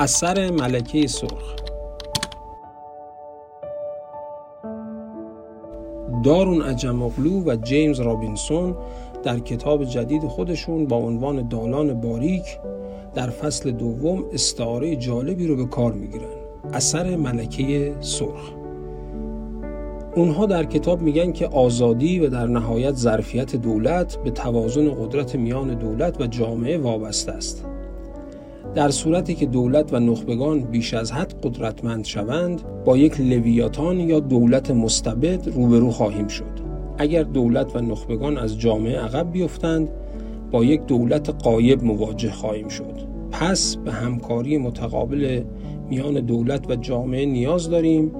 اثر ملکه سرخ. دارون اجماغلو و جیمز رابینسون در کتاب جدید خودشون با عنوان دالان باریک در فصل دوم استعاره جالبی رو به کار می‌گیرن. اثر ملکه سرخ. اونها در کتاب میگن که آزادی و در نهایت ظرفیت دولت به توازن قدرت میان دولت و جامعه وابسته است. در صورتی که دولت و نخبگان بیش از حد قدرتمند شوند با یک لویاتان یا دولت مستبد روبرو خواهیم شد. اگر دولت و نخبگان از جامعه عقب بیفتند با یک دولت قایب مواجه خواهیم شد. پس به همکاری متقابل میان دولت و جامعه نیاز داریم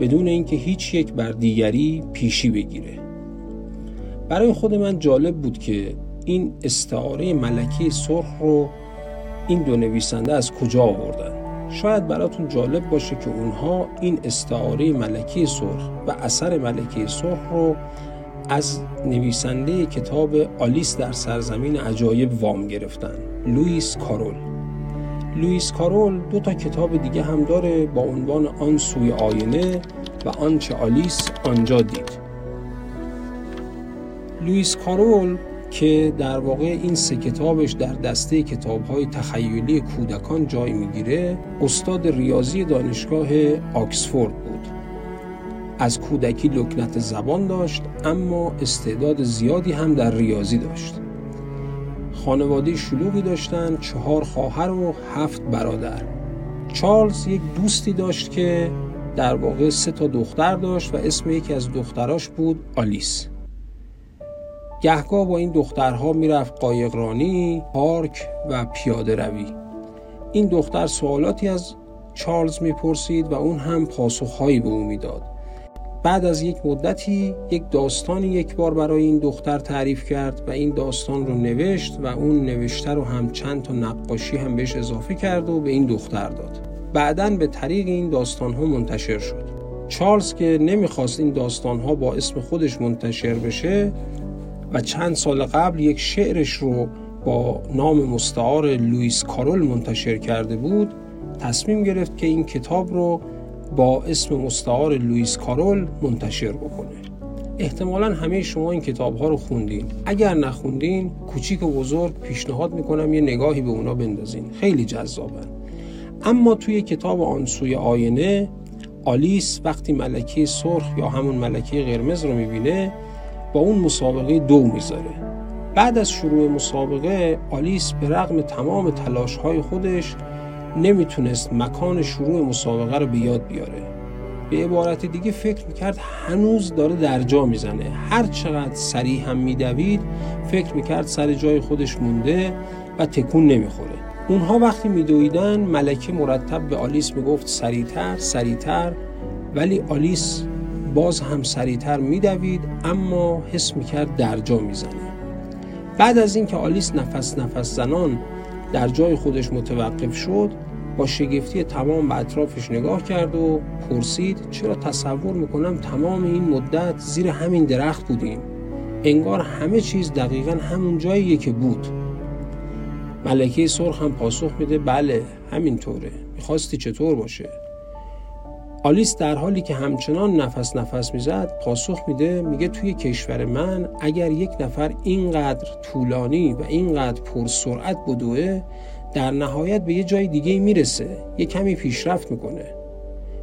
بدون اینکه هیچ یک بر دیگری پیشی بگیره. برای خود من جالب بود که این استعاره ملکی سرخ رو این دو نویسنده از کجا آوردن؟ شاید براتون جالب باشه که اونها این استعاره ملکی سرخ و اثر ملکی سرخ رو از نویسنده کتاب آلیس در سرزمین عجایب وام گرفتن لوئیس کارول. لوئیس کارول دو تا کتاب دیگه هم داره با عنوان آن سوی آینه و آنچه آلیس آنجا دید. لوئیس کارول که در واقع این سه کتابش در دسته کتابهای تخیلی کودکان جای می‌گیره استاد ریاضی دانشگاه آکسفورد بود. از کودکی لکنت زبان داشت اما استعداد زیادی هم در ریاضی داشت. خانواده شلوغی داشتن چهار خواهر و هفت برادر. چارلز یک دوستی داشت که در واقع سه تا دختر داشت و اسم یکی از دختراش بود آلیس. گهگاه با این دخترها می‌رفت قایقرانی، پارک و پیاده روی. این دختر سوالاتی از چارلز می‌پرسید و اون هم پاسخهایی به او می‌داد. بعد از یک مدتی یک داستانی یک بار برای این دختر تعریف کرد و این داستان رو نوشت و اون نوشته رو هم چند تا نقاشی هم بهش اضافه کرد و به این دختر داد. بعدا به طریق این داستان ها منتشر شد. چارلز که نمی‌خواست این داستان ها با اسم خودش منتشر بشه و چند سال قبل یک شعرش رو با نام مستعار لوئیس کارول منتشر کرده بود تصمیم گرفت که این کتاب رو با اسم مستعار لوئیس کارول منتشر بکنه. احتمالا همه شما این کتاب ها رو خوندین. اگر نخوندین کوچیک و بزرگ پیشنهاد می‌کنم یه نگاهی به اونا بندازین. خیلی جذابن. اما توی کتاب آنسوی آینه آلیس وقتی ملکه سرخ یا همون ملکه قرمز رو می‌بینه با اون مسابقه دو می‌ذاره. بعد از شروع مسابقه آلیس به رغم تمام تلاش های خودش نمی‌تونست مکان شروع مسابقه رو به یاد بیاره. به عبارت دیگه فکر می‌کرد هنوز داره در جا می‌زنه. هر چقدر سریع هم میدوید فکر می‌کرد سر جای خودش مونده و تکون نمی‌خوره. اونها وقتی میدویدن ملکه مرتب به آلیس می‌گفت سریعتر سریعتر ولی آلیس باز هم سریعتر میدوید اما حس می‌کرد در جا می‌زنه. بعد از اینکه آلیس نفس نفس زنان در جای خودش متوقف شد با شگفتی تمام به اطرافش نگاه کرد و پرسید چرا تصور می‌کنم تمام این مدت زیر همین درخت بودیم انگار همه چیز دقیقا همون جاییه که بود. ملکه سرخ هم پاسخ میده بله همینطوره. می‌خواستی چطور باشه؟ آلیس در حالی که همچنان نفس نفس می‌زد پاسخ میده میگه توی کشور من اگر یک نفر اینقدر طولانی و اینقدر پرسرعت بدوه در نهایت به یه جای دیگه می‌رسه یه کمی پیشرفت می‌کنه.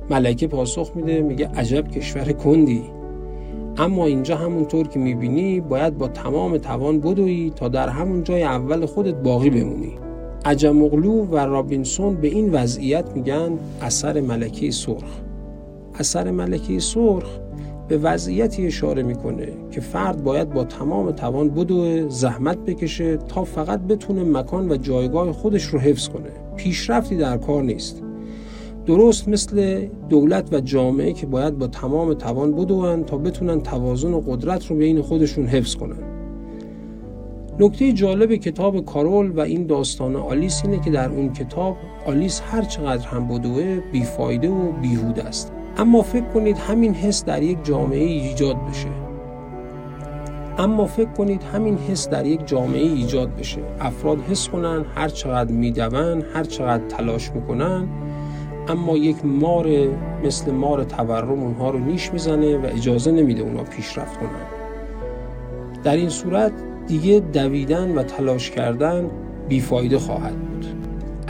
ملکه پاسخ میده میگه عجب کشور کندی. اما اینجا همونطور که می‌بینی باید با تمام توان بدوی تا در همون جای اول خودت باقی بمونی. عجمغلو و رابینسون به این وضعیت میگن اثر ملکه سرخ. اثر ملکه سرخ به وضعیتی اشاره می‌کنه که فرد باید با تمام توان بدو زحمت بکشه تا فقط بتونه مکان و جایگاه خودش رو حفظ کنه. پیشرفتی در کار نیست. درست مثل دولت و جامعه که باید با تمام توان بدون تا بتونن توازن و قدرت رو بین خودشون حفظ کنن. نکته جالب کتاب کارول و این داستان آلیس اینه که در اون کتاب آلیس هر چقدر هم بدوه بیفایده و بیهود است. اما فکر کنید همین حس در یک جامعه ایجاد بشه. اما فکر کنید همین حس در یک جامعه ایجاد بشه. افراد حس کنن هر چقدر میدون هر چقدر تلاش می‌کنن اما یک مار مثل مار تورم اونها رو نیش می‌زنه و اجازه نمیده اونها پیشرفت کنن. در این صورت دیگه دویدن و تلاش کردن بیفایده خواهد بود.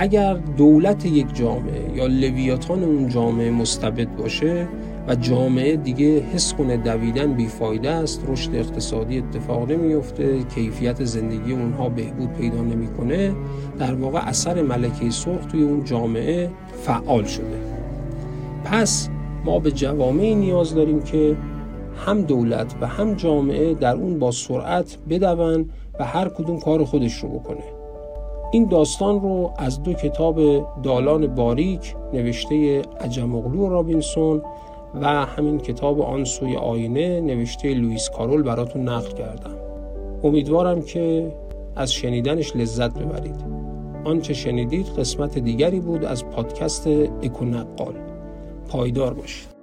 اگر دولت یک جامعه یا لویاتان اون جامعه مستبد باشه و جامعه دیگه حس کنه دویدن بیفایده است رشد اقتصادی اتفاق نمیفته کیفیت زندگی اونها بهبود پیدا نمی‌کنه در واقع اثر ملکه سرخ توی اون جامعه فعال شده. پس ما به جوامعی نیاز داریم که هم دولت و هم جامعه در اون با سرعت بدون و هر کدوم کار خودش رو بکنه. این داستان رو از دو کتاب دالان باریک نوشته عجم اغلو رابینسون و همین کتاب آن سوی آینه نوشته لوئیس کارول براتون نقل کردم. امیدوارم که از شنیدنش لذت ببرید. آنچه شنیدید قسمت دیگری بود از پادکست اکونقال پایدار باشید.